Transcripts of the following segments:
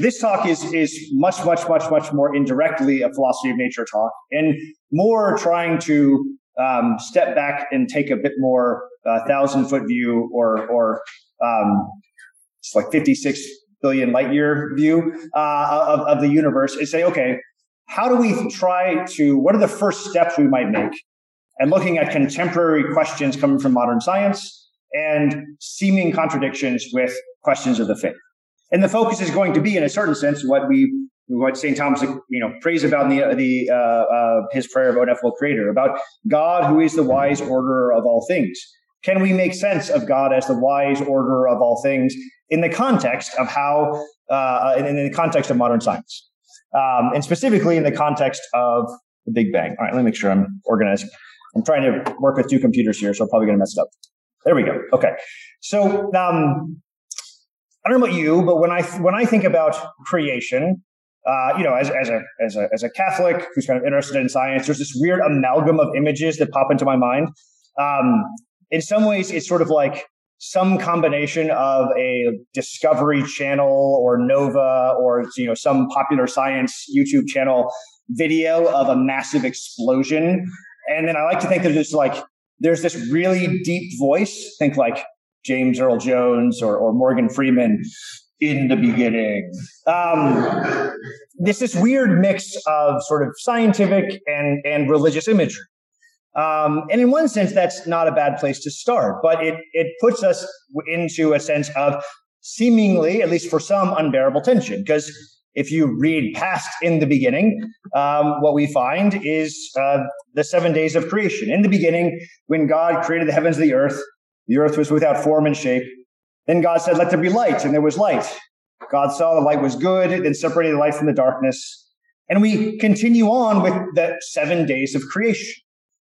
this talk is is much, much, much, much more indirectly a philosophy of nature talk, and more trying to um, step back and take a bit more uh, thousand foot view, or or um, it's like fifty six billion light year view uh, of, of the universe, and say, okay, how do we try to? What are the first steps we might make? And looking at contemporary questions coming from modern science and seeming contradictions with questions of the faith. And the focus is going to be, in a certain sense, what we what St. Thomas, you know, prays about in the, the uh, uh, his prayer about ineffable creator, about God who is the wise orderer of all things. Can we make sense of God as the wise orderer of all things in the context of how, uh, in, in, the context of modern science, um, and specifically in the context of the Big Bang? All right, let me make sure I'm organized. I'm trying to work with two computers here, so I'm probably going to mess it up. There we go. Okay, so um, I don't know about you, but when I when I think about creation, uh, you know, as, as a as a as a Catholic who's kind of interested in science, there's this weird amalgam of images that pop into my mind. Um, in some ways, it's sort of like some combination of a Discovery Channel or Nova or you know some popular science YouTube channel video of a massive explosion, and then I like to think there's like there's this really deep voice. Think like James Earl Jones or, or Morgan Freeman in the beginning. Um, this this weird mix of sort of scientific and, and religious imagery. Um, and in one sense, that's not a bad place to start, but it, it puts us into a sense of seemingly, at least for some, unbearable tension. Because if you read past in the beginning, um, what we find is uh, the seven days of creation. In the beginning, when God created the heavens and the earth, the earth was without form and shape. Then God said, Let there be light, and there was light. God saw the light was good, then separated the light from the darkness. And we continue on with the seven days of creation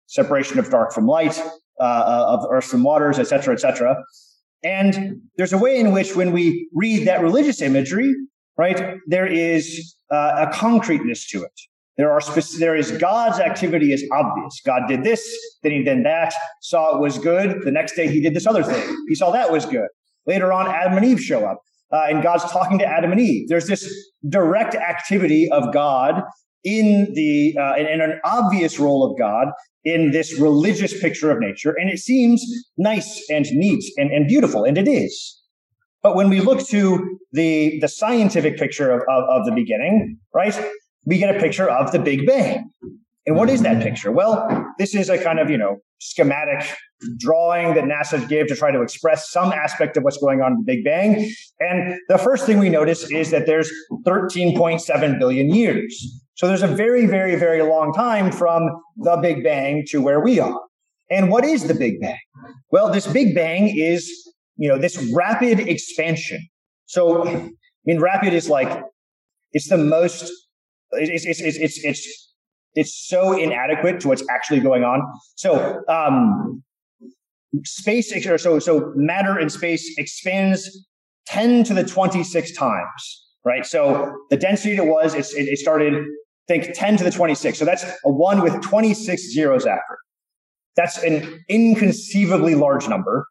separation of dark from light, uh, uh of earth from waters, etc., etc. And there's a way in which, when we read that religious imagery, right, there is uh, a concreteness to it. There are speci- there is God's activity is obvious. God did this, then he did that, saw it was good. The next day he did this other thing. He saw that was good. Later on, Adam and Eve show up, uh, and God's talking to Adam and Eve. There's this direct activity of God in the uh, in, in an obvious role of God in this religious picture of nature, and it seems nice and neat and, and beautiful, and it is. But when we look to the the scientific picture of, of, of the beginning, right? We get a picture of the Big Bang. And what is that picture? Well, this is a kind of, you know, schematic drawing that NASA gave to try to express some aspect of what's going on in the Big Bang. And the first thing we notice is that there's 13.7 billion years. So there's a very, very, very long time from the Big Bang to where we are. And what is the Big Bang? Well, this Big Bang is, you know, this rapid expansion. So, I mean, rapid is like, it's the most it's, it's, it's, it's, it's, so inadequate to what's actually going on. So, um, space, or so, so matter in space expands 10 to the 26 times, right? So the density it was, it, it started, think 10 to the 26. So that's a one with 26 zeros after. That's an inconceivably large number.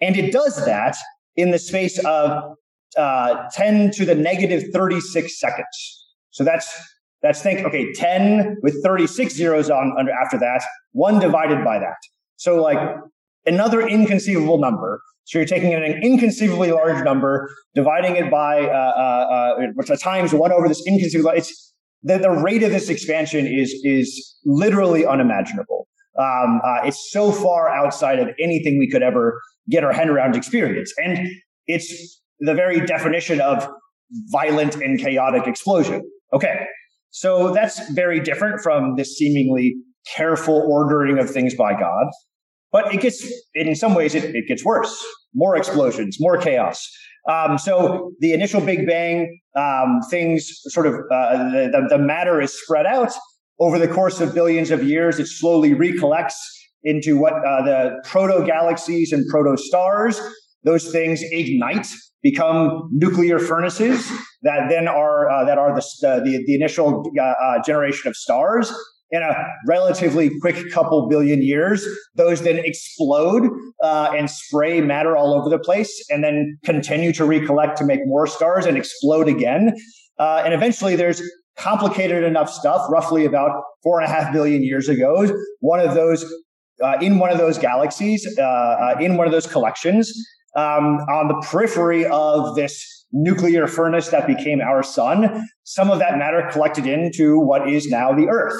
And it does that in the space of uh, 10 to the negative 36 seconds. So that's that's think okay, 10 with 36 zeros on under after that, one divided by that. So like another inconceivable number. So you're taking an inconceivably large number, dividing it by uh, uh, uh, times one over this inconceivable. It's the, the rate of this expansion is is literally unimaginable. Um, uh, it's so far outside of anything we could ever get our head around experience, and it's the very definition of violent and chaotic explosion. Okay. So that's very different from this seemingly careful ordering of things by God. But it gets, in some ways, it, it gets worse. More explosions, more chaos. Um, so the initial Big Bang, um, things sort of, uh, the, the, matter is spread out over the course of billions of years. It slowly recollects into what uh, the proto galaxies and proto stars. Those things ignite become nuclear furnaces that then are uh, that are the, the, the initial uh, uh, generation of stars in a relatively quick couple billion years, those then explode uh, and spray matter all over the place, and then continue to recollect to make more stars and explode again. Uh, and eventually, there's complicated enough stuff, roughly about four and a half billion years ago. One of those, uh, in one of those galaxies, uh, uh, in one of those collections, um, on the periphery of this nuclear furnace that became our sun, some of that matter collected into what is now the Earth.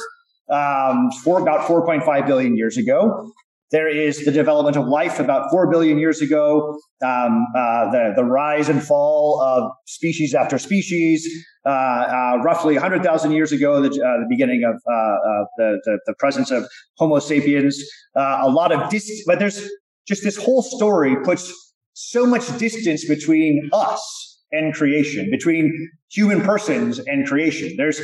Um, for about 4.5 billion years ago. There is the development of life about 4 billion years ago, um, uh, the, the rise and fall of species after species. Uh, uh, roughly 100,000 years ago, the, uh, the beginning of uh, the, the, the, presence of Homo sapiens. Uh, a lot of dis- but there's just this whole story puts so much distance between us and creation, between human persons and creation. There's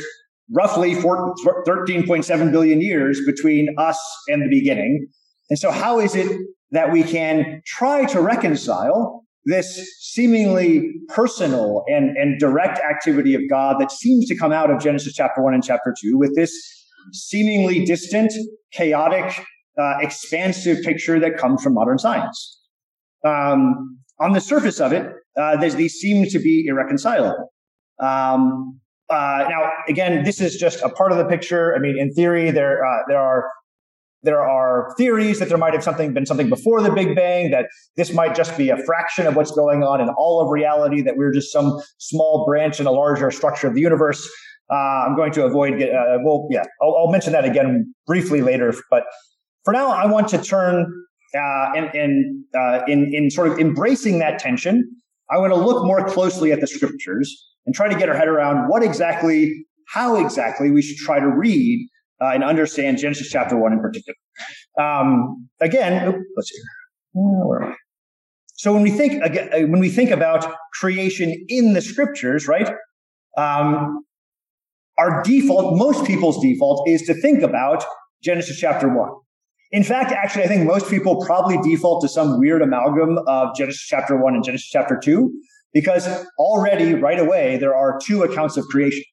roughly 13.7 billion years between us and the beginning. And so how is it that we can try to reconcile this seemingly personal and, and direct activity of God that seems to come out of Genesis chapter one and chapter two with this seemingly distant, chaotic, uh, expansive picture that comes from modern science. Um, on the surface of it, uh, these seem to be irreconcilable. Um, uh, now, again, this is just a part of the picture. I mean, in theory, there uh, there are there are theories that there might have something been something before the Big Bang, that this might just be a fraction of what's going on in all of reality, that we're just some small branch in a larger structure of the universe. Uh, I'm going to avoid, uh, well, yeah, I'll, I'll, mention that again briefly later. But for now, I want to turn uh, in, in, uh, in, in sort of embracing that tension. I want to look more closely at the scriptures and try to get our head around what exactly, how exactly we should try to read uh, and understand Genesis chapter one in particular. Um, again, oh, let's see. Where am I? So when we think again, uh, when we think about creation in the scriptures, right? Um, our default, most people's default, is to think about Genesis chapter one. In fact, actually, I think most people probably default to some weird amalgam of Genesis chapter one and Genesis chapter two, because already right away there are two accounts of creation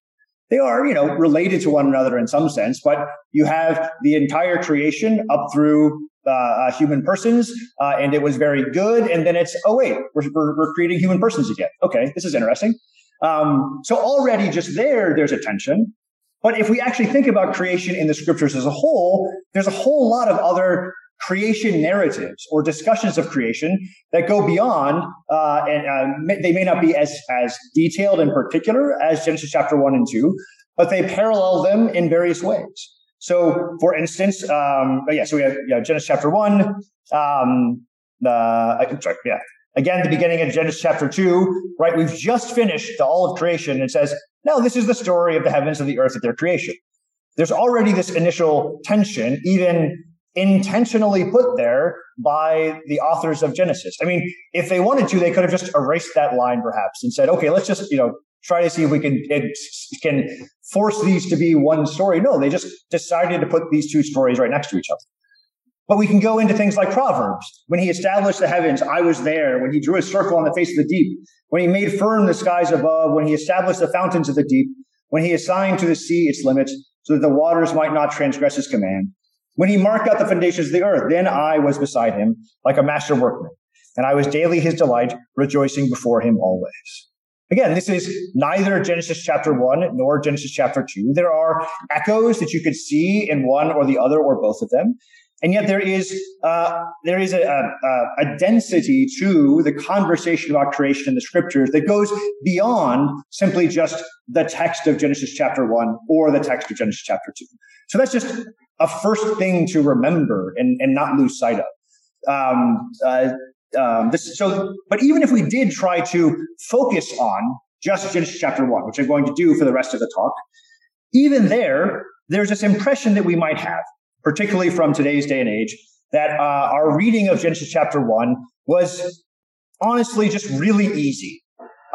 they are, you know, related to one another in some sense, but you have the entire creation up through uh, uh, human persons, uh, and it was very good. And then it's, oh, wait, we're, we're, we're creating human persons again. Okay, this is interesting. Um, so already just there, there's a tension. But if we actually think about creation in the scriptures as a whole, there's a whole lot of other creation narratives or discussions of creation that go beyond, uh, and uh, they may not be as as detailed and particular as Genesis chapter one and two, but they parallel them in various ways. So, for instance, um, yeah, so we have yeah, Genesis chapter one. Um, uh, sorry, yeah. Again, the beginning of Genesis chapter two, right? We've just finished the all of creation. And it says, now this is the story of the heavens and the earth at their creation. There's already this initial tension, even intentionally put there by the authors of Genesis. I mean, if they wanted to, they could have just erased that line perhaps and said, okay, let's just, you know, try to see if we can, it, can force these to be one story. No, they just decided to put these two stories right next to each other. But we can go into things like Proverbs. When he established the heavens, I was there. When he drew a circle on the face of the deep. When he made firm the skies above. When he established the fountains of the deep. When he assigned to the sea its limits so that the waters might not transgress his command when he marked out the foundations of the earth, then I was beside him like a master workman, and I was daily his delight, rejoicing before him always. Again, this is neither Genesis chapter one nor Genesis chapter two. There are echoes that you could see in one or the other or both of them. And yet there is, uh, there is a, a, a, density to the conversation about creation in the scriptures that goes beyond simply just the text of Genesis chapter one or the text of Genesis chapter two. So that's just a first thing to remember and, and not lose sight of. Um, uh, um, this, so, but even if we did try to focus on just Genesis chapter one, which I'm going to do for the rest of the talk, even there, there's this impression that we might have, particularly from today's day and age, that uh, our reading of Genesis chapter one was honestly just really easy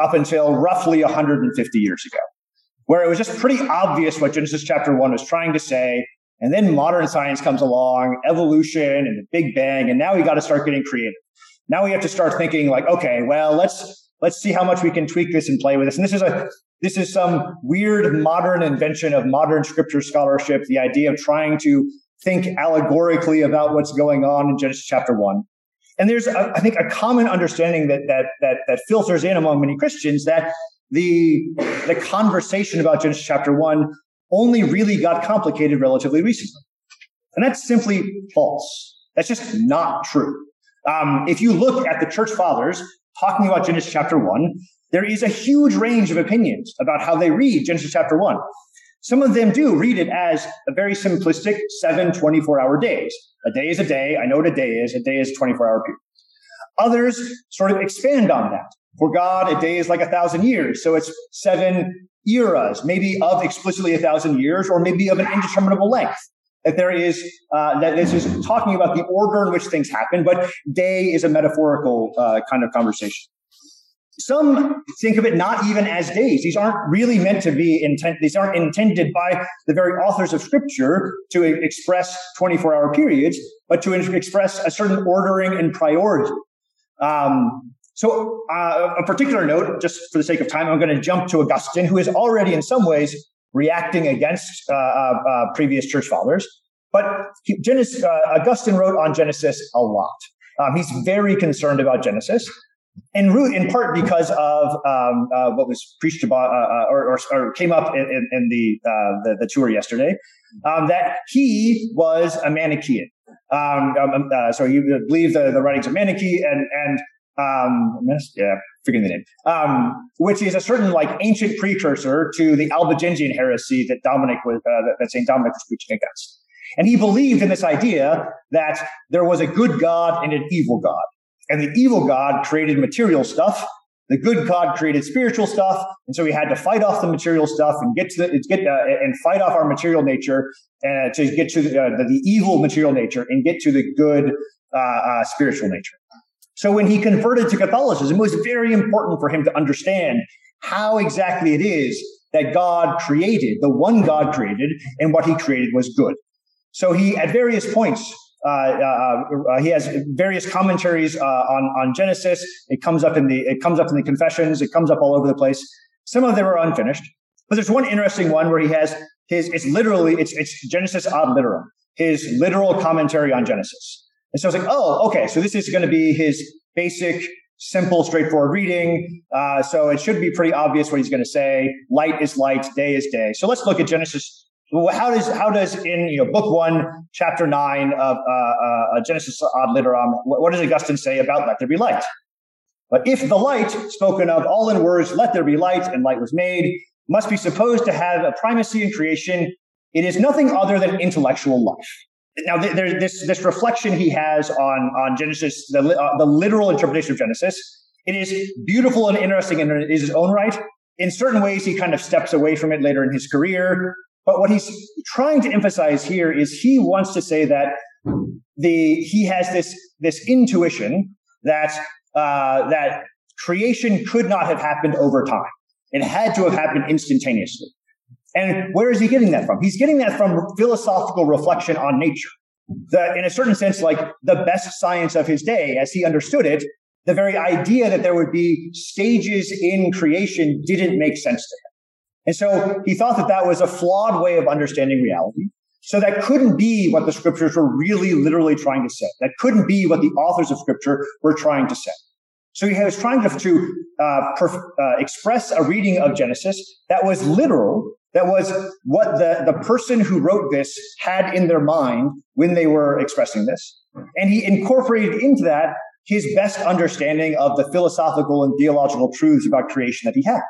up until roughly 150 years ago, where it was just pretty obvious what Genesis chapter one was trying to say and then modern science comes along, evolution and the Big Bang, and now we got to start getting creative. Now we have to start thinking like, okay, well, let's let's see how much we can tweak this and play with this. And this is a this is some weird modern invention of modern scripture scholarship, the idea of trying to think allegorically about what's going on in Genesis chapter one. And there's, a, I think, a common understanding that, that, that, that filters in among many Christians that the, the conversation about Genesis chapter one only really got complicated relatively recently. And that's simply false. That's just not true. Um, if you look at the church fathers talking about Genesis chapter one, there is a huge range of opinions about how they read Genesis chapter one. Some of them do read it as a very simplistic seven 24 hour days. A day is a day. I know what a day is. A day is 24 hour period. Others sort of expand on that. For God, a day is like a thousand years. So it's seven eras, maybe of explicitly a thousand years, or maybe of an indeterminable length. That there is, uh, that this is talking about the order in which things happen, but day is a metaphorical uh, kind of conversation. Some think of it not even as days. These aren't really meant to be intent. These aren't intended by the very authors of scripture to express 24 hour periods, but to express a certain ordering and priority. Um, so, uh, a particular note, just for the sake of time, I'm going to jump to Augustine, who is already in some ways reacting against uh, uh, uh previous church fathers. But Genesis, uh, Augustine wrote on Genesis a lot. Um, he's very concerned about Genesis in part because of um, uh, what was preached about uh, uh, or, or, or, came up in, in, in the, uh, the, the tour yesterday, um, that he was a Manichaean. Um, um, um uh, so he believed the, the writings of Manichae and and um, yeah, forgetting the name, which is a certain like ancient precursor to the Albigensian heresy that Dominic was uh, that Saint Dominic was preaching against. And he believed in this idea that there was a good God and an evil God. And the evil God created material stuff. The good God created spiritual stuff. And so we had to fight off the material stuff and get to the, get, uh, and fight off our material nature uh, to get to the, uh, the, the, evil material nature and get to the good uh, uh, spiritual nature. So when he converted to Catholicism, it was very important for him to understand how exactly it is that God created, the one God created, and what he created was good. So he, at various points, Uh, uh, uh, he has various commentaries on on Genesis. It comes up in the it comes up in the Confessions. It comes up all over the place. Some of them are unfinished, but there's one interesting one where he has his. It's literally it's it's Genesis ad literam. His literal commentary on Genesis. And so I was like, oh, okay, so this is going to be his basic, simple, straightforward reading. Uh, so it should be pretty obvious what he's going to say. Light is light, day is day. So let's look at Genesis how does how does in you know book one chapter nine of uh, uh, Genesis ad literam what, what does Augustine say about let there be light? But if the light spoken of all in words let there be light and light was made must be supposed to have a primacy in creation, it is nothing other than intellectual life. Now there's this this reflection he has on on Genesis the uh, the literal interpretation of Genesis. It is beautiful and interesting and in his own right. In certain ways, he kind of steps away from it later in his career. But what he's trying to emphasize here is he wants to say that the he has this this intuition that uh, that creation could not have happened over time. It had to have happened instantaneously. And where is he getting that from? He's getting that from philosophical reflection on nature. That, in a certain sense, like the best science of his day, as he understood it, the very idea that there would be stages in creation didn't make sense to him. And so he thought that that was a flawed way of understanding reality. So that couldn't be what the scriptures were really literally trying to say. That couldn't be what the authors of scripture were trying to say. So he was trying to, to uh, perf- uh, express a reading of Genesis that was literal, that was what the, the person who wrote this had in their mind when they were expressing this. And he incorporated into that his best understanding of the philosophical and theological truths about creation that he had.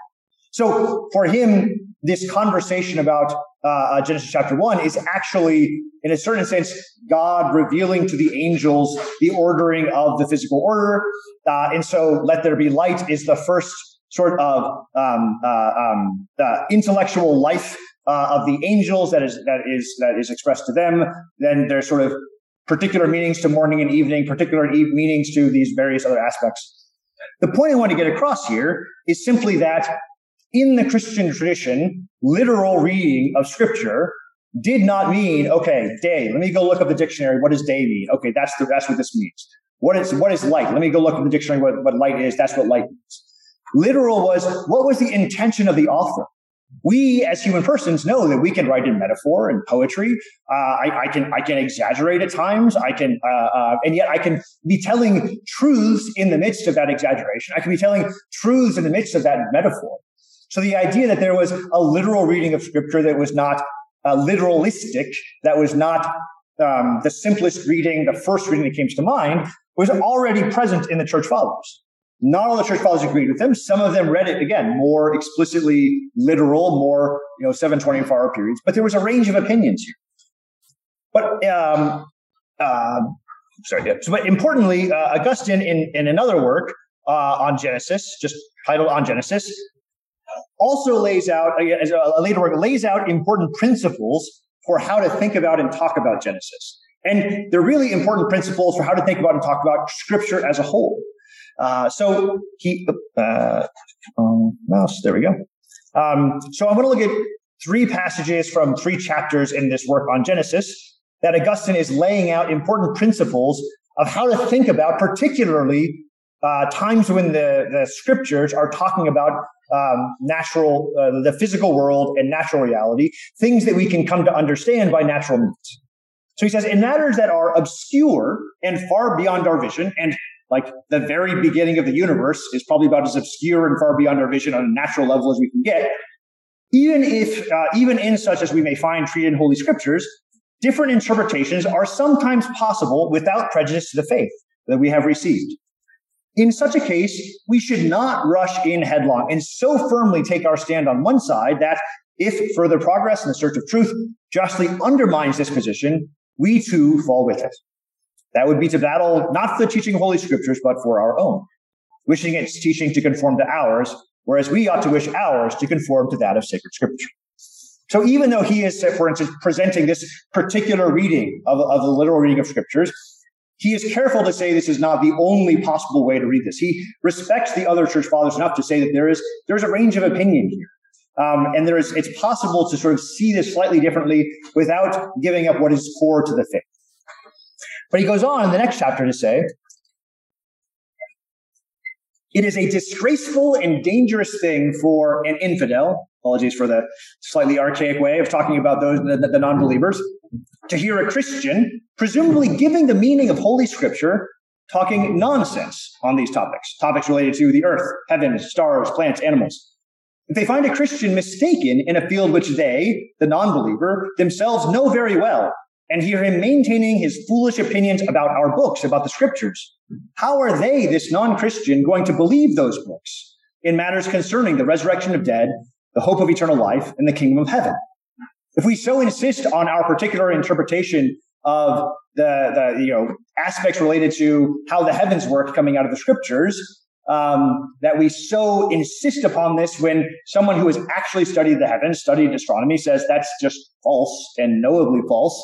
So for him, this conversation about uh, uh, Genesis chapter one is actually, in a certain sense, God revealing to the angels the ordering of the physical order. Uh, and so let there be light is the first sort of um, uh, um, intellectual life uh, of the angels that is that is that is expressed to them. Then there's sort of particular meanings to morning and evening, particular e- meanings to these various other aspects. The point I want to get across here is simply that in the Christian tradition, literal reading of scripture did not mean, okay, day. Let me go look up the dictionary. What does day mean? Okay, that's the, that's what this means. What is what is light? Let me go look up the dictionary what, what light is. That's what light means. Literal was what was the intention of the author? We, as human persons, know that we can write in metaphor and poetry. Uh, I, I, can I can exaggerate at times. I can, uh, uh, and yet I can be telling truths in the midst of that exaggeration. I can be telling truths in the midst of that metaphor. So the idea that there was a literal reading of scripture that was not uh, literalistic, that was not um, the simplest reading, the first reading that came to mind, was already present in the church fathers. Not all the church fathers agreed with them. Some of them read it again more explicitly literal, more you know 724 hour periods. But there was a range of opinions here. But um, uh, sorry, yeah. so, but importantly, uh, Augustine in in another work uh, on Genesis, just titled on Genesis, also lays out as a later work lays out important principles for how to think about and talk about Genesis. And they're really important principles for how to think about and talk about Scripture as a whole. Uh, so he, uh, um, mouse, there we go. Um, so I'm going to look at three passages from three chapters in this work on Genesis that Augustine is laying out important principles of how to think about, particularly uh, times when the, the scriptures are talking about um, natural, uh, the physical world and natural reality, things that we can come to understand by natural means. So he says, in matters that are obscure and far beyond our vision, and like the very beginning of the universe is probably about as obscure and far beyond our vision on a natural level as we can get. Even if, uh, even in such as we may find treated in Holy Scriptures, different interpretations are sometimes possible without prejudice to the faith that we have received. In such a case, we should not rush in headlong and so firmly take our stand on one side that if further progress in the search of truth justly undermines this position, we too fall with it. That would be to battle not for the teaching of Holy Scriptures, but for our own, wishing its teaching to conform to ours, whereas we ought to wish ours to conform to that of sacred Scripture. So even though he is, for instance, presenting this particular reading of, of the literal reading of Scriptures, he is careful to say this is not the only possible way to read this. He respects the other church fathers enough to say that there is there's a range of opinion here. Um, and there is, it's possible to sort of see this slightly differently without giving up what is core to the faith. But he goes on in the next chapter to say, it is a disgraceful and dangerous thing for an infidel, apologies for the slightly archaic way of talking about those, the, the non-believers, to hear a Christian, presumably giving the meaning of Holy Scripture, talking nonsense on these topics, topics related to the earth, heavens, stars, plants, animals. If they find a Christian mistaken in a field which they, the non-believer, themselves know very well, and hear him maintaining his foolish opinions about our books, about the scriptures. How are they, this non-Christian, going to believe those books in matters concerning the resurrection of dead, the hope of eternal life, and the kingdom of heaven? If we so insist on our particular interpretation of the, the you know aspects related to how the heavens work coming out of the scriptures, um, that we so insist upon this when someone who has actually studied the heavens, studied astronomy, says that's just false and knowably false,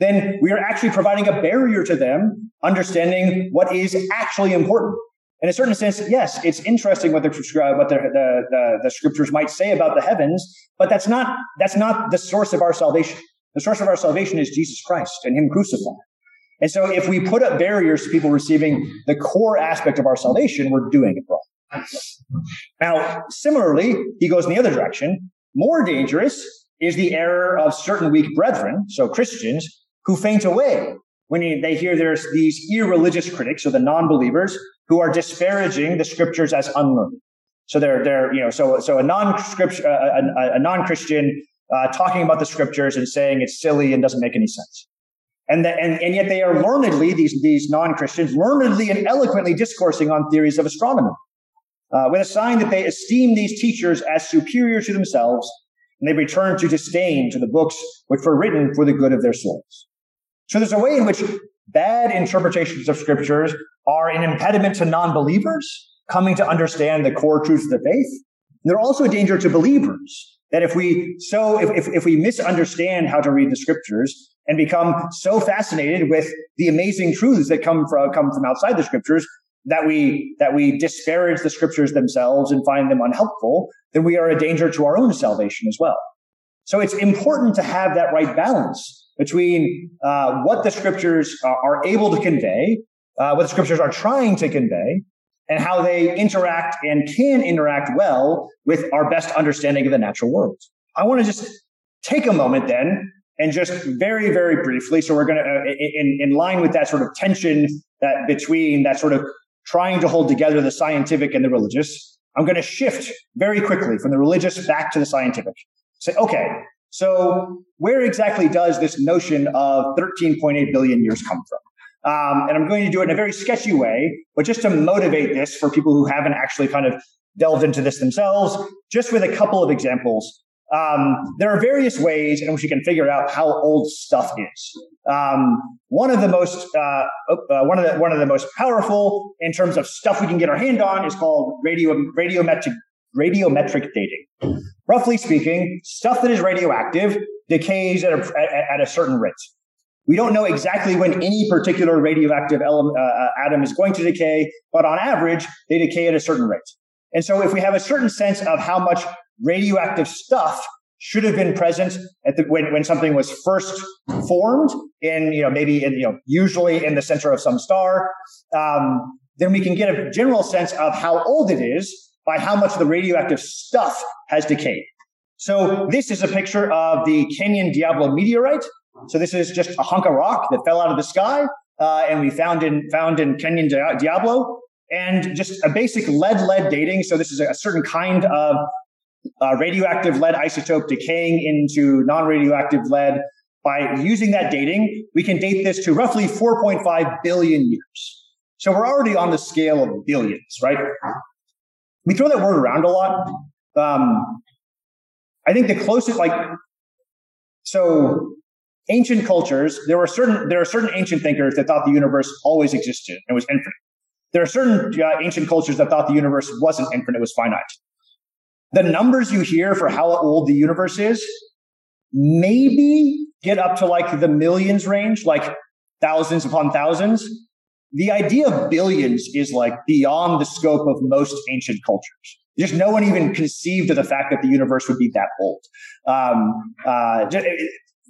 then we are actually providing a barrier to them understanding what is actually important. In a certain sense, yes, it's interesting what the what the, the, the, scriptures might say about the heavens, but that's not that's not the source of our salvation. The source of our salvation is Jesus Christ and Him crucified. And so, if we put up barriers to people receiving the core aspect of our salvation, we're doing it wrong. Now, similarly, he goes in the other direction. More dangerous is the error of certain weak brethren, so Christians, who faint away when they hear there's these irreligious critics or the non-believers who are disparaging the scriptures as unlearned. So they're they're you know so so a non-scripture a, a, a non-Christian uh, talking about the scriptures and saying it's silly and doesn't make any sense. And, and, and yet they are learnedly, these, these non-Christians, learnedly and eloquently discoursing on theories of astronomy, uh, with a sign that they esteem these teachers as superior to themselves, and they return to disdain to the books which were written for the good of their souls. So there's a way in which bad interpretations of scriptures are an impediment to non-believers coming to understand the core truths of the faith. And they're also a danger to believers that if we so if, if, if we misunderstand how to read the scriptures and become so fascinated with the amazing truths that come from come from outside the scriptures that we that we disparage the scriptures themselves and find them unhelpful, then we are a danger to our own salvation as well. So it's important to have that right balance between uh, what the scriptures are, are able to convey, uh, what the scriptures are trying to convey, and how they interact and can interact well with our best understanding of the natural world. I want to just take a moment then and just very, very briefly. So we're going to, uh, in, in line with that sort of tension that between that sort of trying to hold together the scientific and the religious, I'm going to shift very quickly from the religious back to the scientific. Say, okay, so where exactly does this notion of 13.8 billion years come from? Um, and I'm going to do it in a very sketchy way, but just to motivate this for people who haven't actually kind of delved into this themselves, just with a couple of examples. Um, there are various ways in which you can figure out how old stuff is. Um, one of the most uh, uh, one of the one of the most powerful in terms of stuff we can get our hand on is called radio radiometric radiometric dating. Roughly speaking, stuff that is radioactive decays at a, at, at a certain rate. We don't know exactly when any particular radioactive element, uh, uh, atom is going to decay, but on average, they decay at a certain rate. And so if we have a certain sense of how much radioactive stuff should have been present at the, when, when something was first formed in, you know, maybe in, you know, usually in the center of some star, um, then we can get a general sense of how old it is by how much the radioactive stuff has decayed. So this is a picture of the Canyon Diablo meteorite. So this is just a hunk of rock that fell out of the sky, uh, and we found in found in Canyon Diablo, and just a basic lead lead dating. So this is a certain kind of uh, radioactive lead isotope decaying into non-radioactive lead. By using that dating, we can date this to roughly 4.5 billion years. So we're already on the scale of billions, right? We throw that word around a lot. Um, I think the closest, like, so ancient cultures, there were certain there are certain ancient thinkers that thought the universe always existed and was infinite. There are certain uh, ancient cultures that thought the universe wasn't infinite, it was finite. The numbers you hear for how old the universe is maybe get up to like the millions range, like thousands upon thousands. The idea of billions is like beyond the scope of most ancient cultures. Just no one even conceived of the fact that the universe would be that old. Um, uh,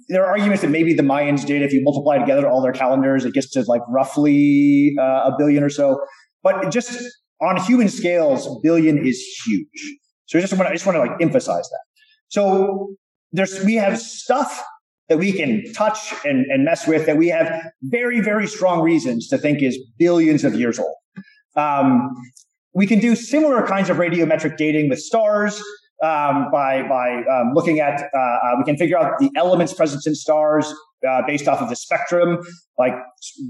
there are arguments that maybe the Mayans did. If you multiply together all their calendars, it gets to like roughly uh, a billion or so. But just on human scales, billion is huge. So I just want to, I just want to like emphasize that. So there's we have stuff that we can touch and, and mess with that we have very very strong reasons to think is billions of years old. Um, we can do similar kinds of radiometric dating with stars um, by by um, looking at uh, uh, we can figure out the elements present in stars uh, based off of the spectrum, like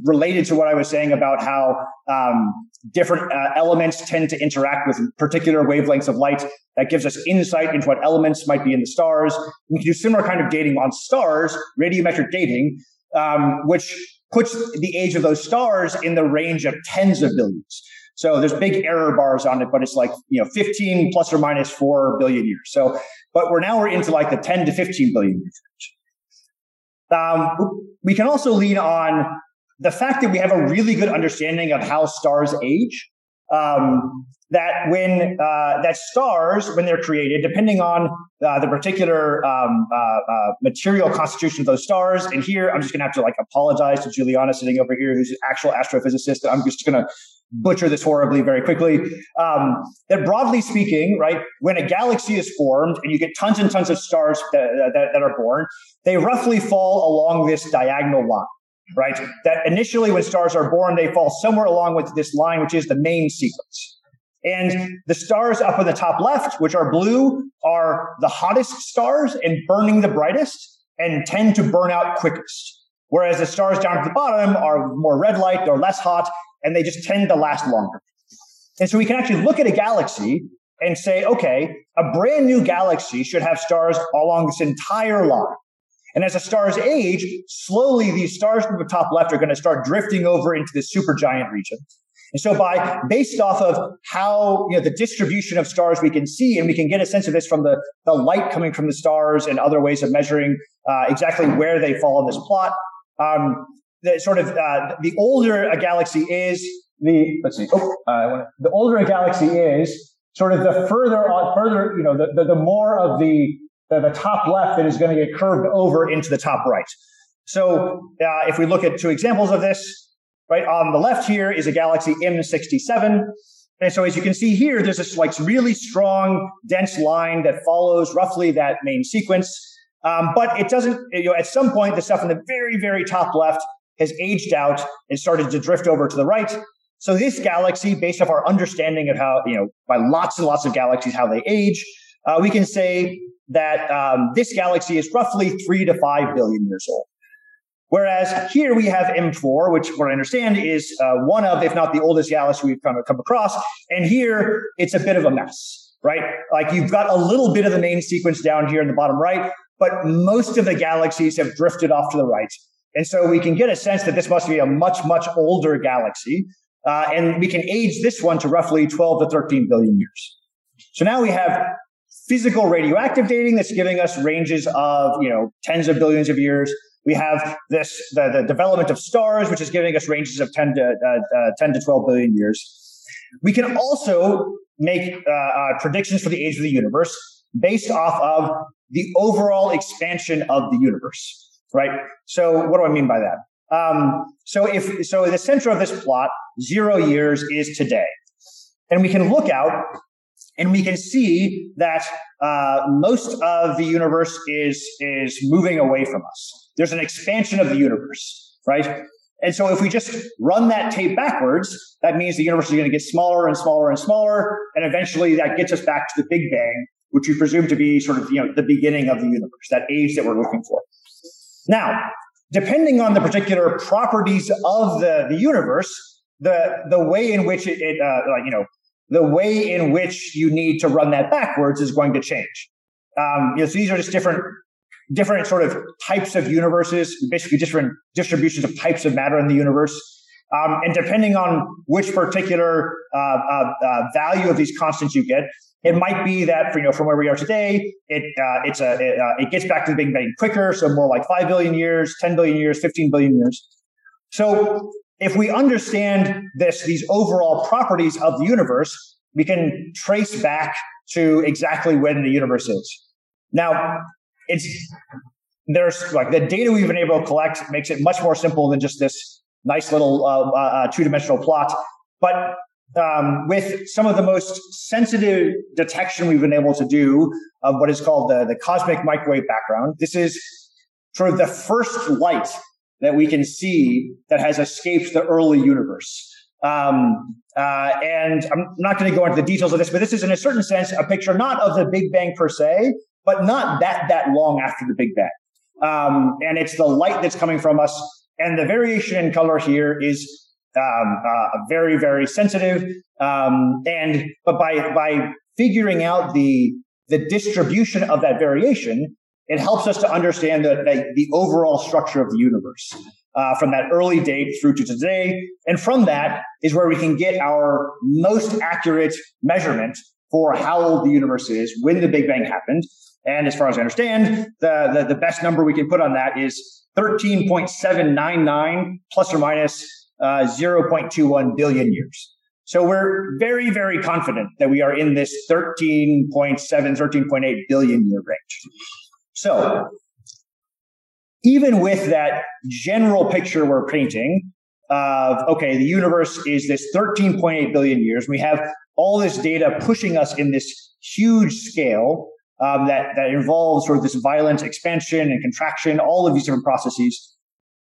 related to what I was saying about how um, different uh, elements tend to interact with particular wavelengths of light. That gives us insight into what elements might be in the stars. We can do similar kind of dating on stars, radiometric dating, um, which puts the age of those stars in the range of tens of billions. So there's big error bars on it, but it's like, you know, 15 plus or minus 4 billion years. So, but we're now we're into like the 10 to 15 billion years. Um, we can also lean on the fact that we have a really good understanding of how stars age. Um, that when uh, that stars, when they're created, depending on uh, the particular um, uh, uh material constitution of those stars, and here I'm just going to have to like apologize to Juliana sitting over here, who's an actual astrophysicist. I'm just going to butcher this horribly very quickly. Um, that broadly speaking, right, when a galaxy is formed and you get tons and tons of stars that, that, that are born, they roughly fall along this diagonal line right? That initially, when stars are born, they fall somewhere along with this line, which is the main sequence. And the stars up in the top left, which are blue, are the hottest stars and burning the brightest and tend to burn out quickest. Whereas the stars down at the bottom are more red light, they're less hot, and they just tend to last longer. And so we can actually look at a galaxy and say, okay, a brand new galaxy should have stars along this entire line. And as the stars age, slowly these stars from the top left are going to start drifting over into the supergiant region. And so by based off of how, you know, the distribution of stars we can see, and we can get a sense of this from the, the light coming from the stars and other ways of measuring uh, exactly where they fall in this plot. Um, the sort of uh, the older a galaxy is, the let's see, oh, uh, the older a galaxy is, sort of the further on, further, you know, the, the, the more of the, the top left that is going to get curved over into the top right. So uh, if we look at two examples of this, right on the left here is a galaxy M67. And so as you can see here, there's this like really strong, dense line that follows roughly that main sequence. Um, but it doesn't, you know, at some point, the stuff in the very, very top left has aged out and started to drift over to the right. So this galaxy, based off our understanding of how, you know, by lots and lots of galaxies, how they age, uh, we can say that um, this galaxy is roughly three to five billion years old. Whereas here we have M4, which what I understand is uh, one of, if not the oldest galaxy we've come, come across. And here it's a bit of a mess, right? Like you've got a little bit of the main sequence down here in the bottom right, but most of the galaxies have drifted off to the right. And so we can get a sense that this must be a much, much older galaxy. Uh, and we can age this one to roughly 12 to 13 billion years. So now we have physical radioactive dating that's giving us ranges of, you know, tens of billions of years. We have this, the, the development of stars, which is giving us ranges of 10 to, uh, uh, 10 to 12 billion years. We can also make uh, uh, predictions for the age of the universe based off of the overall expansion of the universe, right? So what do I mean by that? Um, so if, so the center of this plot, zero years is today. And we can look out and we can see that uh, most of the universe is is moving away from us. There's an expansion of the universe, right? And so if we just run that tape backwards, that means the universe is going to get smaller and smaller and smaller, and eventually that gets us back to the Big Bang, which we presume to be sort of you know the beginning of the universe, that age that we're looking for. Now, depending on the particular properties of the, the universe, the the way in which it, it uh, you know the way in which you need to run that backwards is going to change. Um, you know, so these are just different, different sort of types of universes, basically different distributions of types of matter in the universe. Um, and depending on which particular uh, uh, uh, value of these constants you get, it might be that for, you know from where we are today, it uh, it's a it, uh, it gets back to the Big Bang quicker, so more like five billion years, ten billion years, fifteen billion years. So if we understand this, these overall properties of the universe, we can trace back to exactly when the universe is. Now, it's there's like the data we've been able to collect makes it much more simple than just this nice little uh, uh, uh two dimensional plot. But um, with some of the most sensitive detection we've been able to do of what is called the, the cosmic microwave background, this is sort of the first light that we can see that has escaped the early universe. Um, uh, and I'm not going to go into the details of this, but this is in a certain sense a picture not of the Big Bang per se, but not that that long after the Big Bang. Um, and it's the light that's coming from us, and the variation in color here is um, uh, very very sensitive. Um, and but by by figuring out the the distribution of that variation, it helps us to understand the, the, the overall structure of the universe uh, from that early date through to today. And from that is where we can get our most accurate measurement for how old the universe is, when the Big Bang happened. And as far as I understand, the, the, the best number we can put on that is 13.799 plus or minus uh, 0.21 billion years. So we're very, very confident that we are in this 13.7, 13.8 billion year range. So, even with that general picture we're painting of, okay, the universe is this 13.8 billion years, we have all this data pushing us in this huge scale um, that, that involves sort of this violent expansion and contraction, all of these different processes.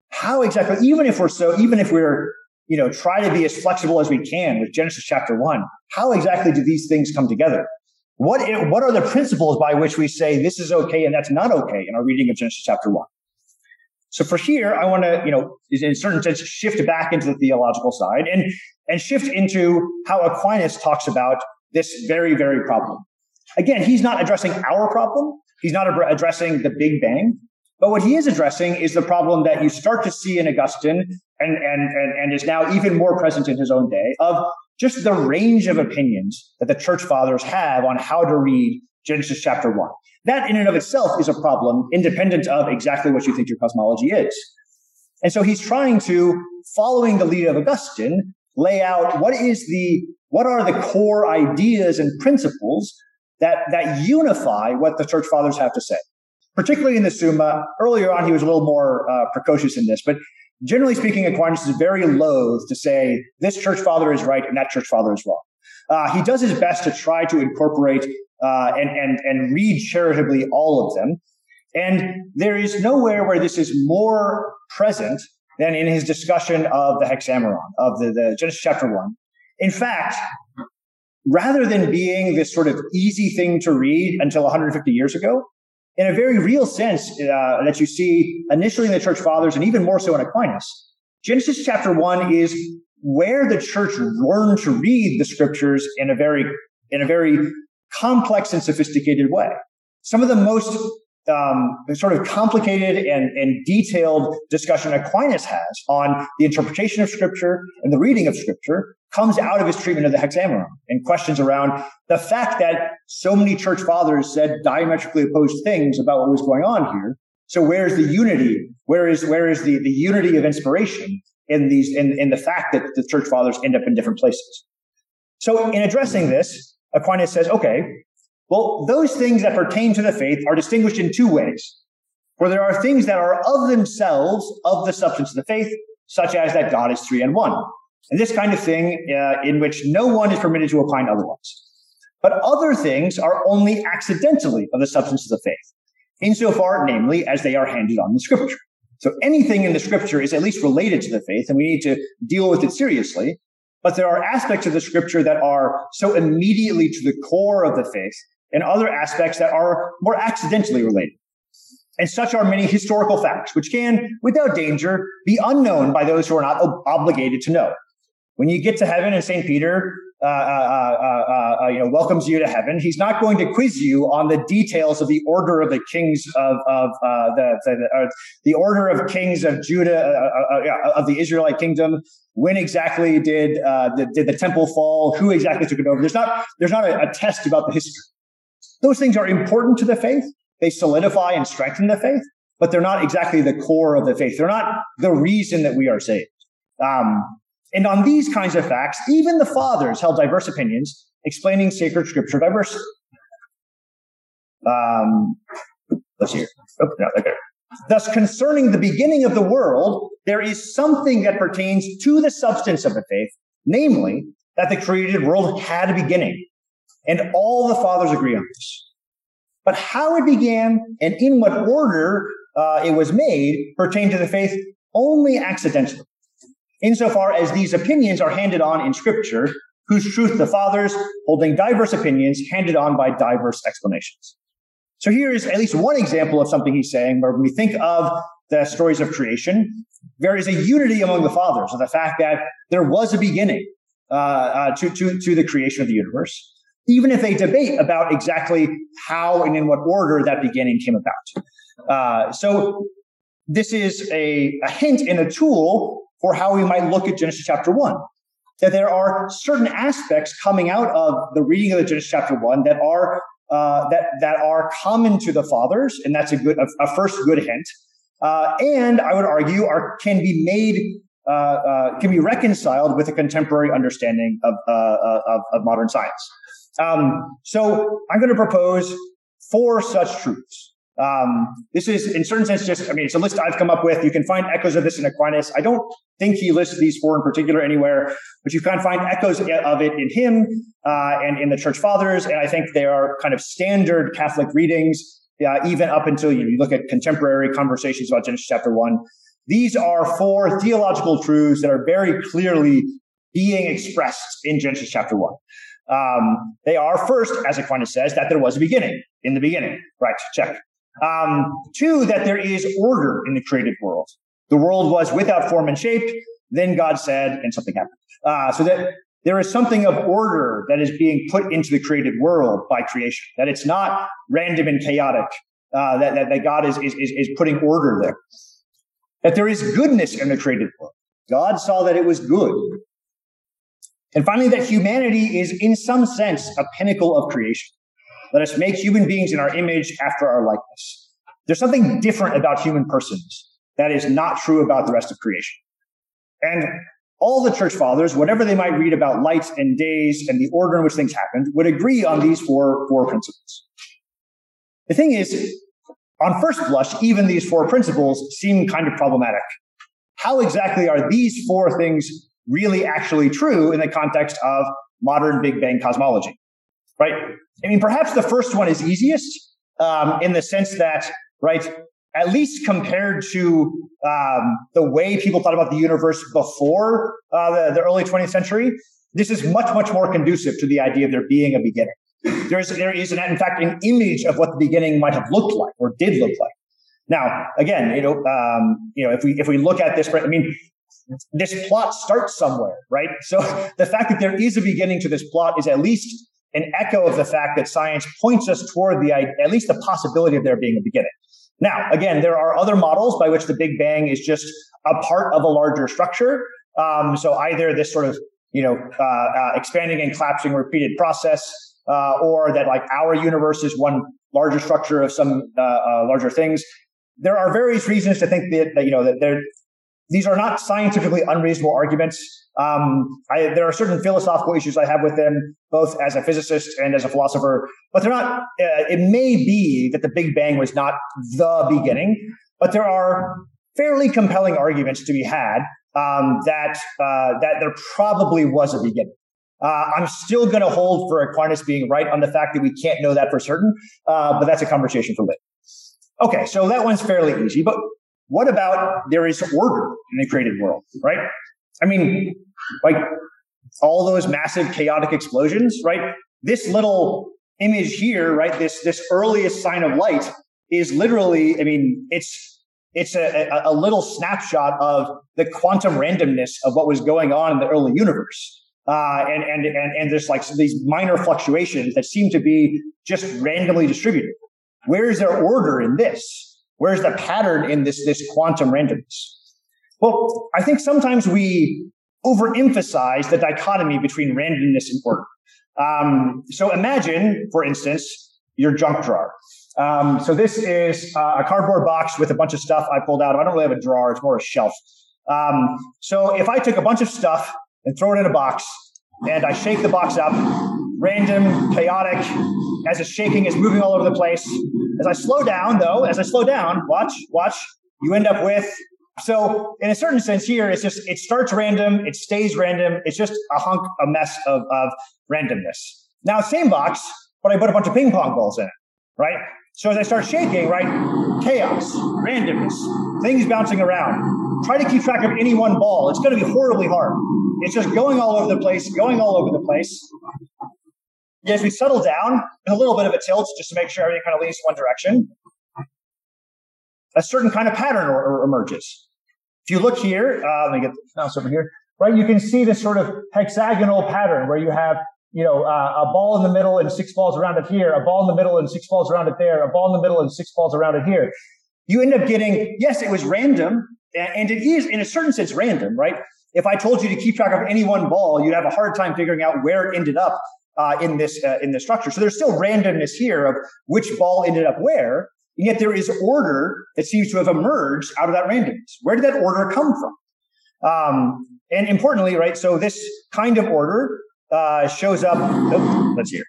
How exactly, even if we're so, even if we're, you know, try to be as flexible as we can with Genesis chapter one, how exactly do these things come together? What, what are the principles by which we say this is okay and that's not okay in our reading of Genesis chapter one? So for here, I want to, you know, in a certain sense, shift back into the theological side and, and shift into how Aquinas talks about this very, very problem. Again, he's not addressing our problem. He's not addressing the Big Bang. But what he is addressing is the problem that you start to see in Augustine and, and, and, and is now even more present in his own day of just the range of opinions that the church fathers have on how to read Genesis chapter one. That in and of itself is a problem independent of exactly what you think your cosmology is. And so he's trying to, following the lead of Augustine, lay out what is the, what are the core ideas and principles that, that unify what the church fathers have to say. Particularly in the Summa, earlier on, he was a little more uh, precocious in this, but generally speaking, Aquinas is very loath to say this church father is right and that church father is wrong. Uh, he does his best to try to incorporate uh, and, and, and read charitably all of them. And there is nowhere where this is more present than in his discussion of the Hexameron, of the, the Genesis chapter 1. In fact, rather than being this sort of easy thing to read until 150 years ago, in a very real sense uh, that you see initially in the church fathers and even more so in Aquinas, Genesis chapter 1 is where the church learned to read the scriptures in a very in a very complex and sophisticated way. Some of the most um, sort of complicated and, and detailed discussion Aquinas has on the interpretation of Scripture and the reading of Scripture comes out of his treatment of the Hexameron and questions around the fact that so many church fathers said diametrically opposed things about what was going on here. So where's the unity? Where is where is the, the unity of inspiration in these in, in the fact that the church fathers end up in different places? So in addressing this, Aquinas says, okay, well, those things that pertain to the faith are distinguished in two ways. For there are things that are of themselves of the substance of the faith, such as that God is three and one. And this kind of thing uh, in which no one is permitted to opine otherwise. But other things are only accidentally of the substance of the faith, insofar, namely, as they are handed on in scripture. So anything in the scripture is at least related to the faith, and we need to deal with it seriously. But there are aspects of the scripture that are so immediately to the core of the faith and other aspects that are more accidentally related. And such are many historical facts, which can, without danger, be unknown by those who are not ob- obligated to know. When you get to heaven and St. Peter, uh, uh, uh, uh, you know, welcomes you to heaven, he's not going to quiz you on the details of the order of the kings of, of uh, the, the, the, order of kings of Judah, uh, of the Israelite kingdom. When exactly did, the, did the temple fall? Who exactly took it over? There's not, there's not a, a test about the history. Those things are important to the faith. They solidify and strengthen the faith, but they're not exactly the core of the faith. They're not the reason that we are saved. Um, and on these kinds of facts, even the fathers held diverse opinions, explaining sacred scripture diversely. Um, let's hear. Oh, no, okay. Thus, concerning the beginning of the world, there is something that pertains to the substance of the faith, namely that the created world had a beginning and all the fathers agree on this. But how it began and in what order uh, it was made pertain to the faith only accidentally, insofar as these opinions are handed on in Scripture, whose truth the fathers, holding diverse opinions, handed on by diverse explanations. So here is at least one example of something he's saying where when we think of the stories of creation, there is a unity among the fathers of the fact that there was a beginning uh, uh, to, to, to the creation of the universe even if they debate about exactly how and in what order that beginning came about. Uh, so this is a, a hint and a tool for how we might look at Genesis chapter one. That there are certain aspects coming out of the reading of the Genesis chapter one that are uh, that that are common to the fathers, and that's a good a, a first good hint. Uh, and I would argue are can be made uh, uh can be reconciled with a contemporary understanding of, uh, of, of modern science. Um, so I'm going to propose four such truths. Um, this is, in certain sense, just, I mean, it's a list I've come up with. You can find echoes of this in Aquinas. I don't think he lists these four in particular anywhere, but you can find echoes of it in him uh, and in the church fathers. And I think they are kind of standard Catholic readings, uh, even up until you, know, you look at contemporary conversations about Genesis chapter one. These are four theological truths that are very clearly being expressed in Genesis chapter one. Um, they are first, as Aquinas says, that there was a beginning in the beginning. Right, check. Um, two, that there is order in the created world. The world was without form and shape. Then God said, and something happened. Uh, so that there is something of order that is being put into the created world by creation. That it's not random and chaotic. Uh, that, that, that God is, is, is putting order there. That there is goodness in the created world. God saw that it was good. And finally, that humanity is in some sense a pinnacle of creation. Let us make human beings in our image after our likeness. There's something different about human persons that is not true about the rest of creation. And all the church fathers, whatever they might read about lights and days and the order in which things happened, would agree on these four, four principles. The thing is, on first blush, even these four principles seem kind of problematic. How exactly are these four things really actually true in the context of modern Big Bang cosmology, right? I mean, perhaps the first one is easiest um, in the sense that, right, at least compared to um, the way people thought about the universe before uh, the, the early 20th century, this is much, much more conducive to the idea of there being a beginning. There's, there is, an, in fact, an image of what the beginning might have looked like or did look like. Now, again, you know, um, you know, if we if we look at this, I mean, this plot starts somewhere, right? So the fact that there is a beginning to this plot is at least an echo of the fact that science points us toward the at least the possibility of there being a beginning. Now, again, there are other models by which the Big Bang is just a part of a larger structure. Um, so either this sort of you know uh, uh, expanding and collapsing repeated process, uh, or that like our universe is one larger structure of some uh, uh, larger things. There are various reasons to think that, that you know that there these are not scientifically unreasonable arguments. Um, I, there are certain philosophical issues I have with them, both as a physicist and as a philosopher, but they're not, uh, it may be that the Big Bang was not the beginning, but there are fairly compelling arguments to be had um, that, uh, that there probably was a beginning. Uh, I'm still going to hold for Aquinas being right on the fact that we can't know that for certain, uh, but that's a conversation for later. Okay, so that one's fairly easy, but what about there is order in the created world, right? I mean, like all those massive chaotic explosions, right? This little image here, right? This this earliest sign of light is literally, I mean, it's it's a, a, a little snapshot of the quantum randomness of what was going on in the early universe. Uh, and, and, and, and there's like these minor fluctuations that seem to be just randomly distributed. Where is there order in this? Where's the pattern in this, this quantum randomness? Well, I think sometimes we overemphasize the dichotomy between randomness and order. Um, so imagine, for instance, your junk drawer. Um, so this is uh, a cardboard box with a bunch of stuff I pulled out. I don't really have a drawer; it's more a shelf. Um, so if I took a bunch of stuff and throw it in a box, and I shake the box up, random, chaotic, as it's shaking, it's moving all over the place. As I slow down, though, as I slow down, watch, watch, you end up with. So, in a certain sense, here it's just it starts random, it stays random. It's just a hunk, a mess of, of randomness. Now, same box, but I put a bunch of ping pong balls in it, right? So as I start shaking, right, chaos, randomness, things bouncing around. Try to keep track of any one ball. It's going to be horribly hard. It's just going all over the place, going all over the place as we settle down, a little bit of a tilt just to make sure everything kind of leans one direction, a certain kind of pattern or, or emerges. If you look here, uh, let me get the mouse over here, right? You can see this sort of hexagonal pattern where you have, you know, uh, a ball in the middle and six balls around it here, a ball in the middle and six balls around it there, a ball in the middle and six balls around it here. You end up getting, yes, it was random, and it is in a certain sense random, right? If I told you to keep track of any one ball, you'd have a hard time figuring out where it ended up uh, in this uh, in this structure. So there's still randomness here of which ball ended up where, and yet there is order that seems to have emerged out of that randomness. Where did that order come from? Um, and importantly, right? So this kind of order uh, shows up. Oh, let's hear.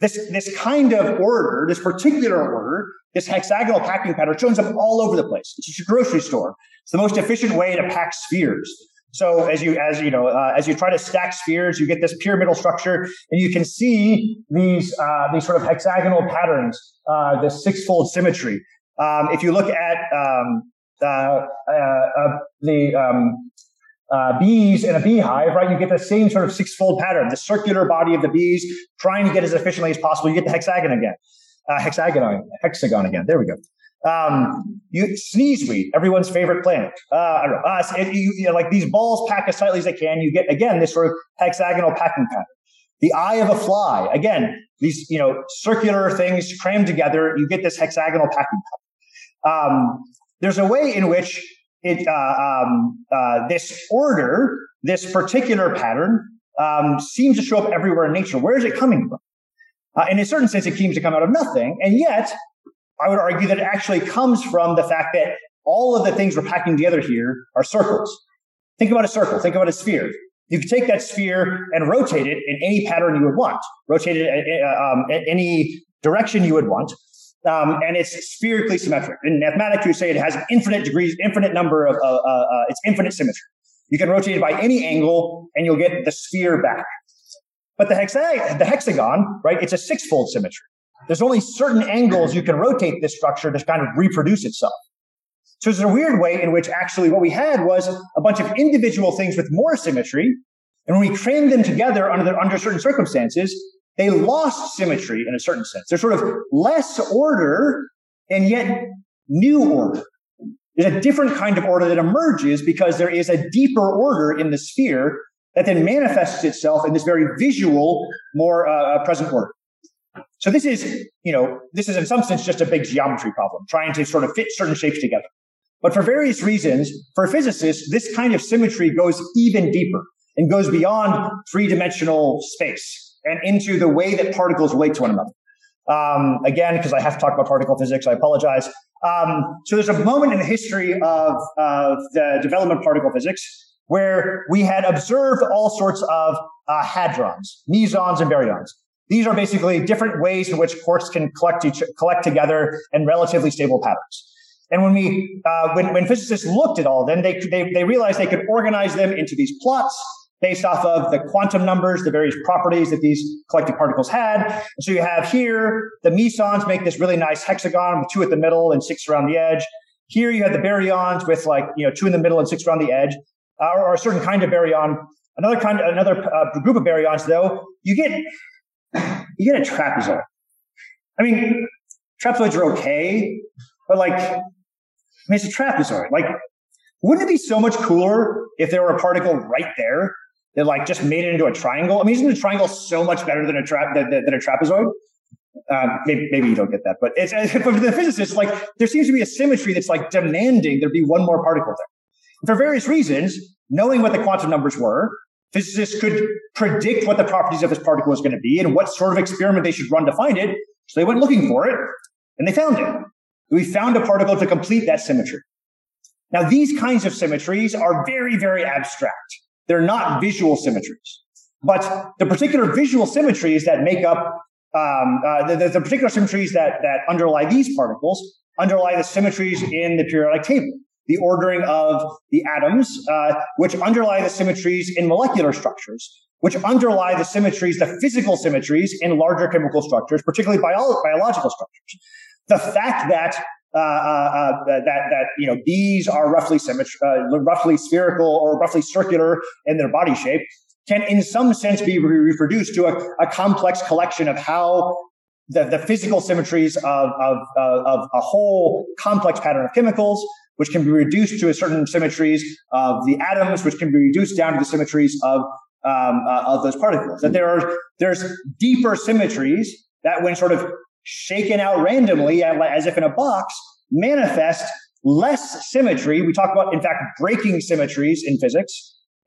This this kind of order, this particular order, this hexagonal packing pattern shows up all over the place. It's a grocery store. It's the most efficient way to pack spheres. So as you as you know uh, as you try to stack spheres, you get this pyramidal structure, and you can see these uh, these sort of hexagonal patterns, uh, this sixfold symmetry. Um, if you look at um, uh, uh, the um, uh, bees in a beehive, right, you get the same sort of sixfold pattern, the circular body of the bees trying to get as efficiently as possible. You get the hexagon again, hexagon, hexagon again. There we go. Um, you sneeze weed, everyone's favorite plant. Uh, I don't know. Uh, you, you know, like these balls pack as tightly as they can. You get again this sort of hexagonal packing pattern. The eye of a fly, again, these you know circular things crammed together. You get this hexagonal packing pattern. Um, there's a way in which it uh, um, uh, this order, this particular pattern, um, seems to show up everywhere in nature. Where is it coming from? Uh, in a certain sense, it seems to come out of nothing, and yet I would argue that it actually comes from the fact that all of the things we're packing together here are circles. Think about a circle. Think about a sphere. You could take that sphere and rotate it in any pattern you would want, rotate it uh, um, in any direction you would want. Um, and it's spherically symmetric. In mathematics, you say it has infinite degrees, infinite number of, uh, uh, uh, it's infinite symmetry. You can rotate it by any angle and you'll get the sphere back. But the, hexa- the hexagon, right, it's a six-fold symmetry. There's only certain angles you can rotate this structure to kind of reproduce itself. So there's a weird way in which actually what we had was a bunch of individual things with more symmetry. And when we crammed them together under, under certain circumstances, they lost symmetry in a certain sense. There's sort of less order and yet new order. There's a different kind of order that emerges because there is a deeper order in the sphere that then manifests itself in this very visual, more uh, uh present order. So this is, you know, this is in some sense just a big geometry problem, trying to sort of fit certain shapes together. But for various reasons, for physicists, this kind of symmetry goes even deeper and goes beyond three dimensional space and into the way that particles relate to one another. Um, again, because I have to talk about particle physics, I apologize. Um, so there's a moment in the history of, of the development of particle physics where we had observed all sorts of uh, hadrons, mesons, and baryons. These are basically different ways in which quarks can collect each, collect together in relatively stable patterns. And when we, uh, when, when physicists looked at all of them, they, they, they realized they could organize them into these plots based off of the quantum numbers, the various properties that these collected particles had. And so you have here, the mesons make this really nice hexagon with two at the middle and six around the edge. Here you have the baryons with like, you know, two in the middle and six around the edge, uh, or, or, a certain kind of baryon. Another kind, another uh, group of baryons, though, you get, you get a trapezoid. I mean, trapezoids are okay, but like, I mean, it's a trapezoid. Like, wouldn't it be so much cooler if there were a particle right there that like just made it into a triangle. I mean, isn't a triangle so much better than a trap than, than, a trapezoid? Uh, maybe, maybe, you don't get that, but it's for the physicists, like there seems to be a symmetry that's like demanding there be one more particle there. For various reasons, knowing what the quantum numbers were, physicists could predict what the properties of this particle was going to be and what sort of experiment they should run to find it. So they went looking for it and they found it. We found a particle to complete that symmetry. Now, these kinds of symmetries are very, very abstract. They're not visual symmetries. But the particular visual symmetries that make up um, uh, the, the, particular symmetries that, that underlie these particles underlie the symmetries in the periodic table, the ordering of the atoms, uh, which underlie the symmetries in molecular structures, which underlie the symmetries, the physical symmetries in larger chemical structures, particularly bio- biological structures. The fact that uh, uh, uh, that that you know these are roughly symmetry, uh, roughly spherical or roughly circular in their body shape, can in some sense be re- reproduced to a, a, complex collection of how the, the physical symmetries of, of, of a whole complex pattern of chemicals, which can be reduced to a certain symmetries of the atoms, which can be reduced down to the symmetries of um, uh, of those particles. That there are there's deeper symmetries that, when sort of shaken out randomly as if in a box manifest less symmetry. We talk about, in fact, breaking symmetries in physics.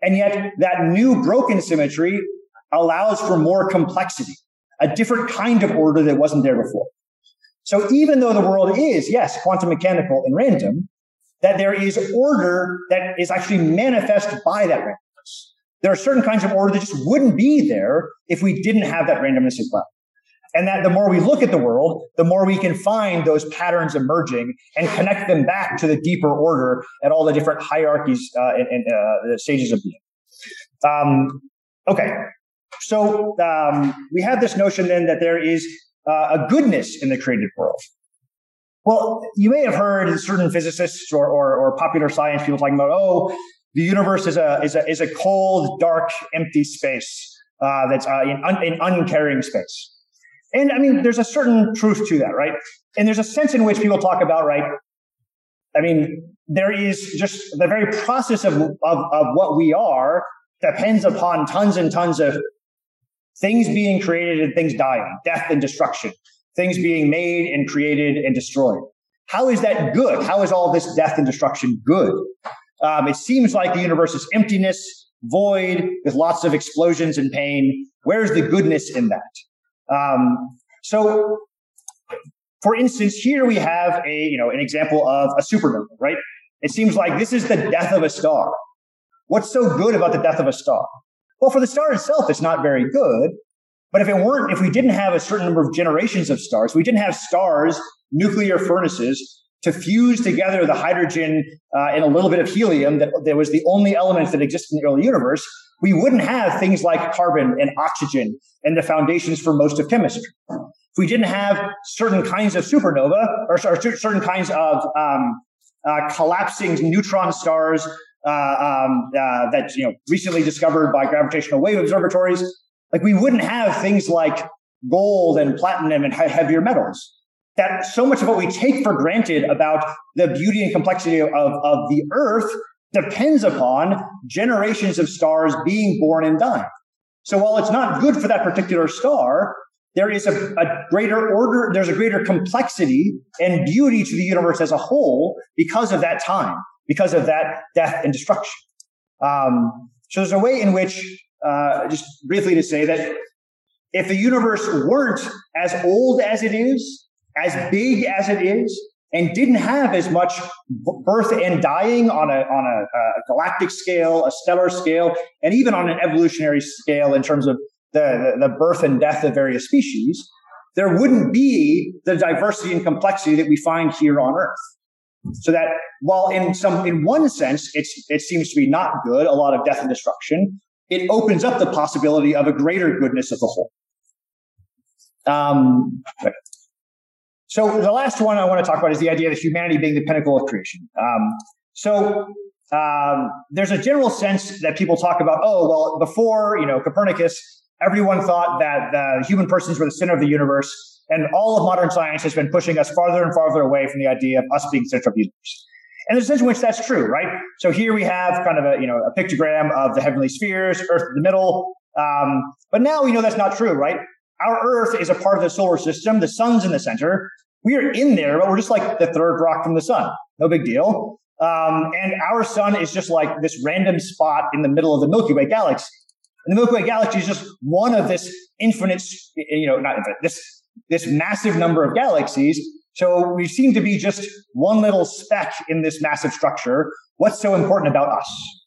And yet that new broken symmetry allows for more complexity, a different kind of order that wasn't there before. So even though the world is, yes, quantum mechanical and random, that there is order that is actually manifest by that randomness. There are certain kinds of order that just wouldn't be there if we didn't have that randomness as well. And that the more we look at the world, the more we can find those patterns emerging and connect them back to the deeper order at all the different hierarchies uh, and, and uh, stages of being. Um, okay, so um, we have this notion then that there is uh, a goodness in the created world. Well, you may have heard certain physicists or, or, or popular science people talking about, oh, the universe is a is a is a cold, dark, empty space uh, that's uh, in, un, in uncaring space. And I mean, there's a certain truth to that, right? And there's a sense in which people talk about, right? I mean, there is just the very process of, of, of what we are depends upon tons and tons of things being created and things dying, death and destruction, things being made and created and destroyed. How is that good? How is all this death and destruction good? Um, it seems like the universe is emptiness, void, with lots of explosions and pain. Where's the goodness in that? Um, so, for instance, here we have a you know an example of a supernova, right? It seems like this is the death of a star. What's so good about the death of a star? Well, for the star itself, it's not very good. But if it weren't, if we didn't have a certain number of generations of stars, we didn't have stars, nuclear furnaces to fuse together the hydrogen uh, and a little bit of helium that, that was the only elements that existed in the early universe, we wouldn't have things like carbon and oxygen and the foundations for most of chemistry. If we didn't have certain kinds of supernova or, or certain kinds of um, uh, collapsing neutron stars uh, um, uh, that you know recently discovered by gravitational wave observatories, like we wouldn't have things like gold and platinum and heavier metals. That so much of what we take for granted about the beauty and complexity of, of the Earth depends upon generations of stars being born and dying. So while it's not good for that particular star, there is a, a, greater order, there's a greater complexity and beauty to the universe as a whole because of that time, because of that death and destruction. Um, so there's a way in which, uh, just briefly to say that if the universe weren't as old as it is, as big as it is, and didn't have as much birth and dying on a on a, a, galactic scale, a stellar scale, and even on an evolutionary scale in terms of the, the, the birth and death of various species, there wouldn't be the diversity and complexity that we find here on Earth. So that while in some in one sense it's it seems to be not good, a lot of death and destruction, it opens up the possibility of a greater goodness of the whole. Um, so the last one I want to talk about is the idea of humanity being the pinnacle of creation. Um, so um, there's a general sense that people talk about, oh, well, before you know Copernicus, everyone thought that the human persons were the center of the universe, and all of modern science has been pushing us farther and farther away from the idea of us being the center of the universe. And there's a sense in which that's true, right? So here we have kind of a you know a pictogram of the heavenly spheres, Earth in the middle. Um, but now we know that's not true, right? Our Earth is a part of the solar system. The sun's in the center. We are in there, but we're just like the third rock from the sun. No big deal. Um, and our sun is just like this random spot in the middle of the Milky Way galaxy. And the Milky Way galaxy is just one of this infinite, you know, not infinite, this, this massive number of galaxies. So we seem to be just one little speck in this massive structure. What's so important about us?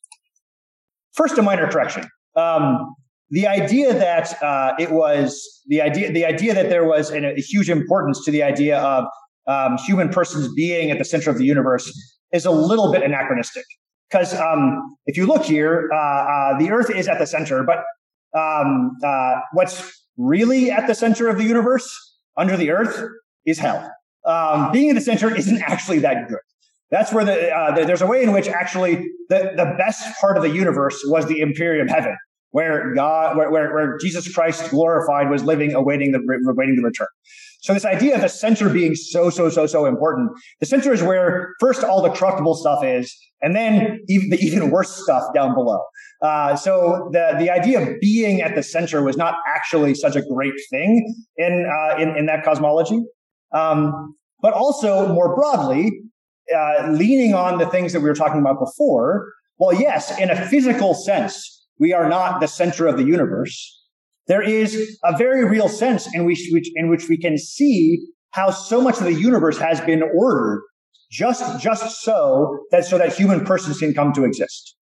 First, a minor correction. Um, the idea that uh, it was the idea the idea that there was an, a huge importance to the idea of um, human persons being at the center of the universe is a little bit anachronistic because um, if you look here, uh, uh, the Earth is at the center, but um, uh, what's really at the center of the universe under the Earth is hell. Um, being in the center isn't actually that good. That's where the, uh, the, there's a way in which actually the, the best part of the universe was the Empyrean heaven where God, where, where, where Jesus Christ glorified was living, awaiting the, awaiting the return. So this idea of the center being so, so, so, so important. The center is where first all the corruptible stuff is, and then even, the even worse stuff down below. Uh, so the, the idea of being at the center was not actually such a great thing in, uh, in, in that cosmology. Um, but also more broadly, uh, leaning on the things that we were talking about before. Well, yes, in a physical sense, we are not the center of the universe. There is a very real sense in which, which, in which we can see how so much of the universe has been ordered just, just so that, so that human persons can come to exist.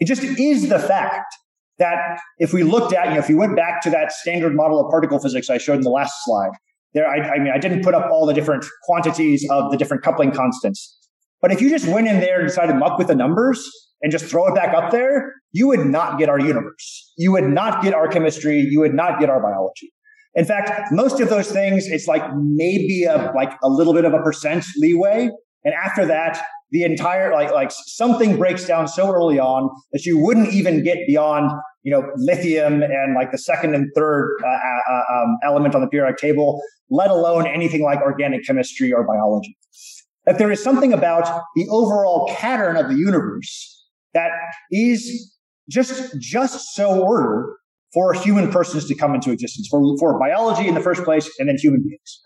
It just is the fact that if we looked at, you know, if you went back to that standard model of particle physics I showed in the last slide, there, I, I mean, I didn't put up all the different quantities of the different coupling constants. But if you just went in there and decided to muck with the numbers, and just throw it back up there, you would not get our universe. You would not get our chemistry. You would not get our biology. In fact, most of those things, it's like maybe a, like a little bit of a percent leeway. And after that, the entire, like, like something breaks down so early on that you wouldn't even get beyond, you know, lithium and like the second and third uh, uh, uh um, element on the periodic table, let alone anything like organic chemistry or biology. That there is something about the overall pattern of the universe that is just just so ordered for human persons to come into existence, for, for biology in the first place, and then human beings.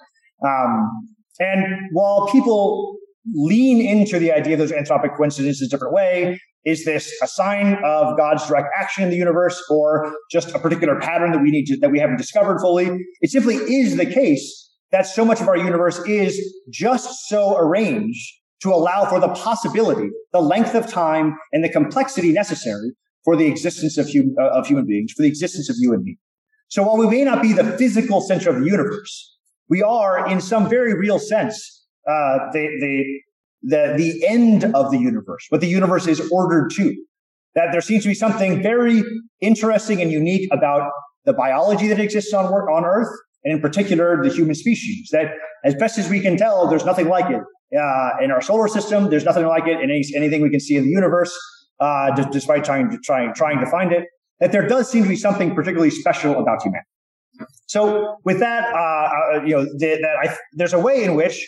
Um, and while people lean into the idea of those anthropic coincidences a different way, is this a sign of God's direct action in the universe, or just a particular pattern that we need to, that we haven't discovered fully? It simply is the case that so much of our universe is just so arranged to allow for the possibility, the length of time, and the complexity necessary for the existence of, hum- uh, of human beings, for the existence of you and me. So while we may not be the physical center of the universe, we are, in some very real sense, uh, the, the, the, the end of the universe, what the universe is ordered to. that there seems to be something very interesting and unique about the biology that exists on on Earth, and in particular, the human species. That, as best as we can tell, there's nothing like it uh, in our solar system. There's nothing like it in any, anything we can see in the universe, uh, d- despite trying to trying trying to find it. That there does seem to be something particularly special about humanity. So, with that, uh, uh you know, that I, there's a way in which,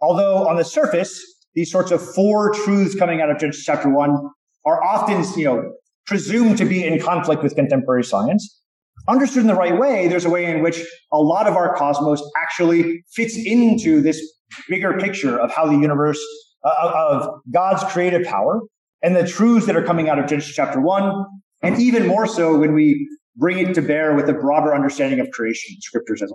although on the surface, these sorts of four truths coming out of Genesis chapter one are often, you know, presumed to be in conflict with contemporary science. Understood in the right way, there's a way in which a lot of our cosmos actually fits into this bigger picture of how the universe, uh, of God's creative power and the truths that are coming out of Genesis chapter one, and even more so when we bring it to bear with a broader understanding of creation, scriptures as a whole.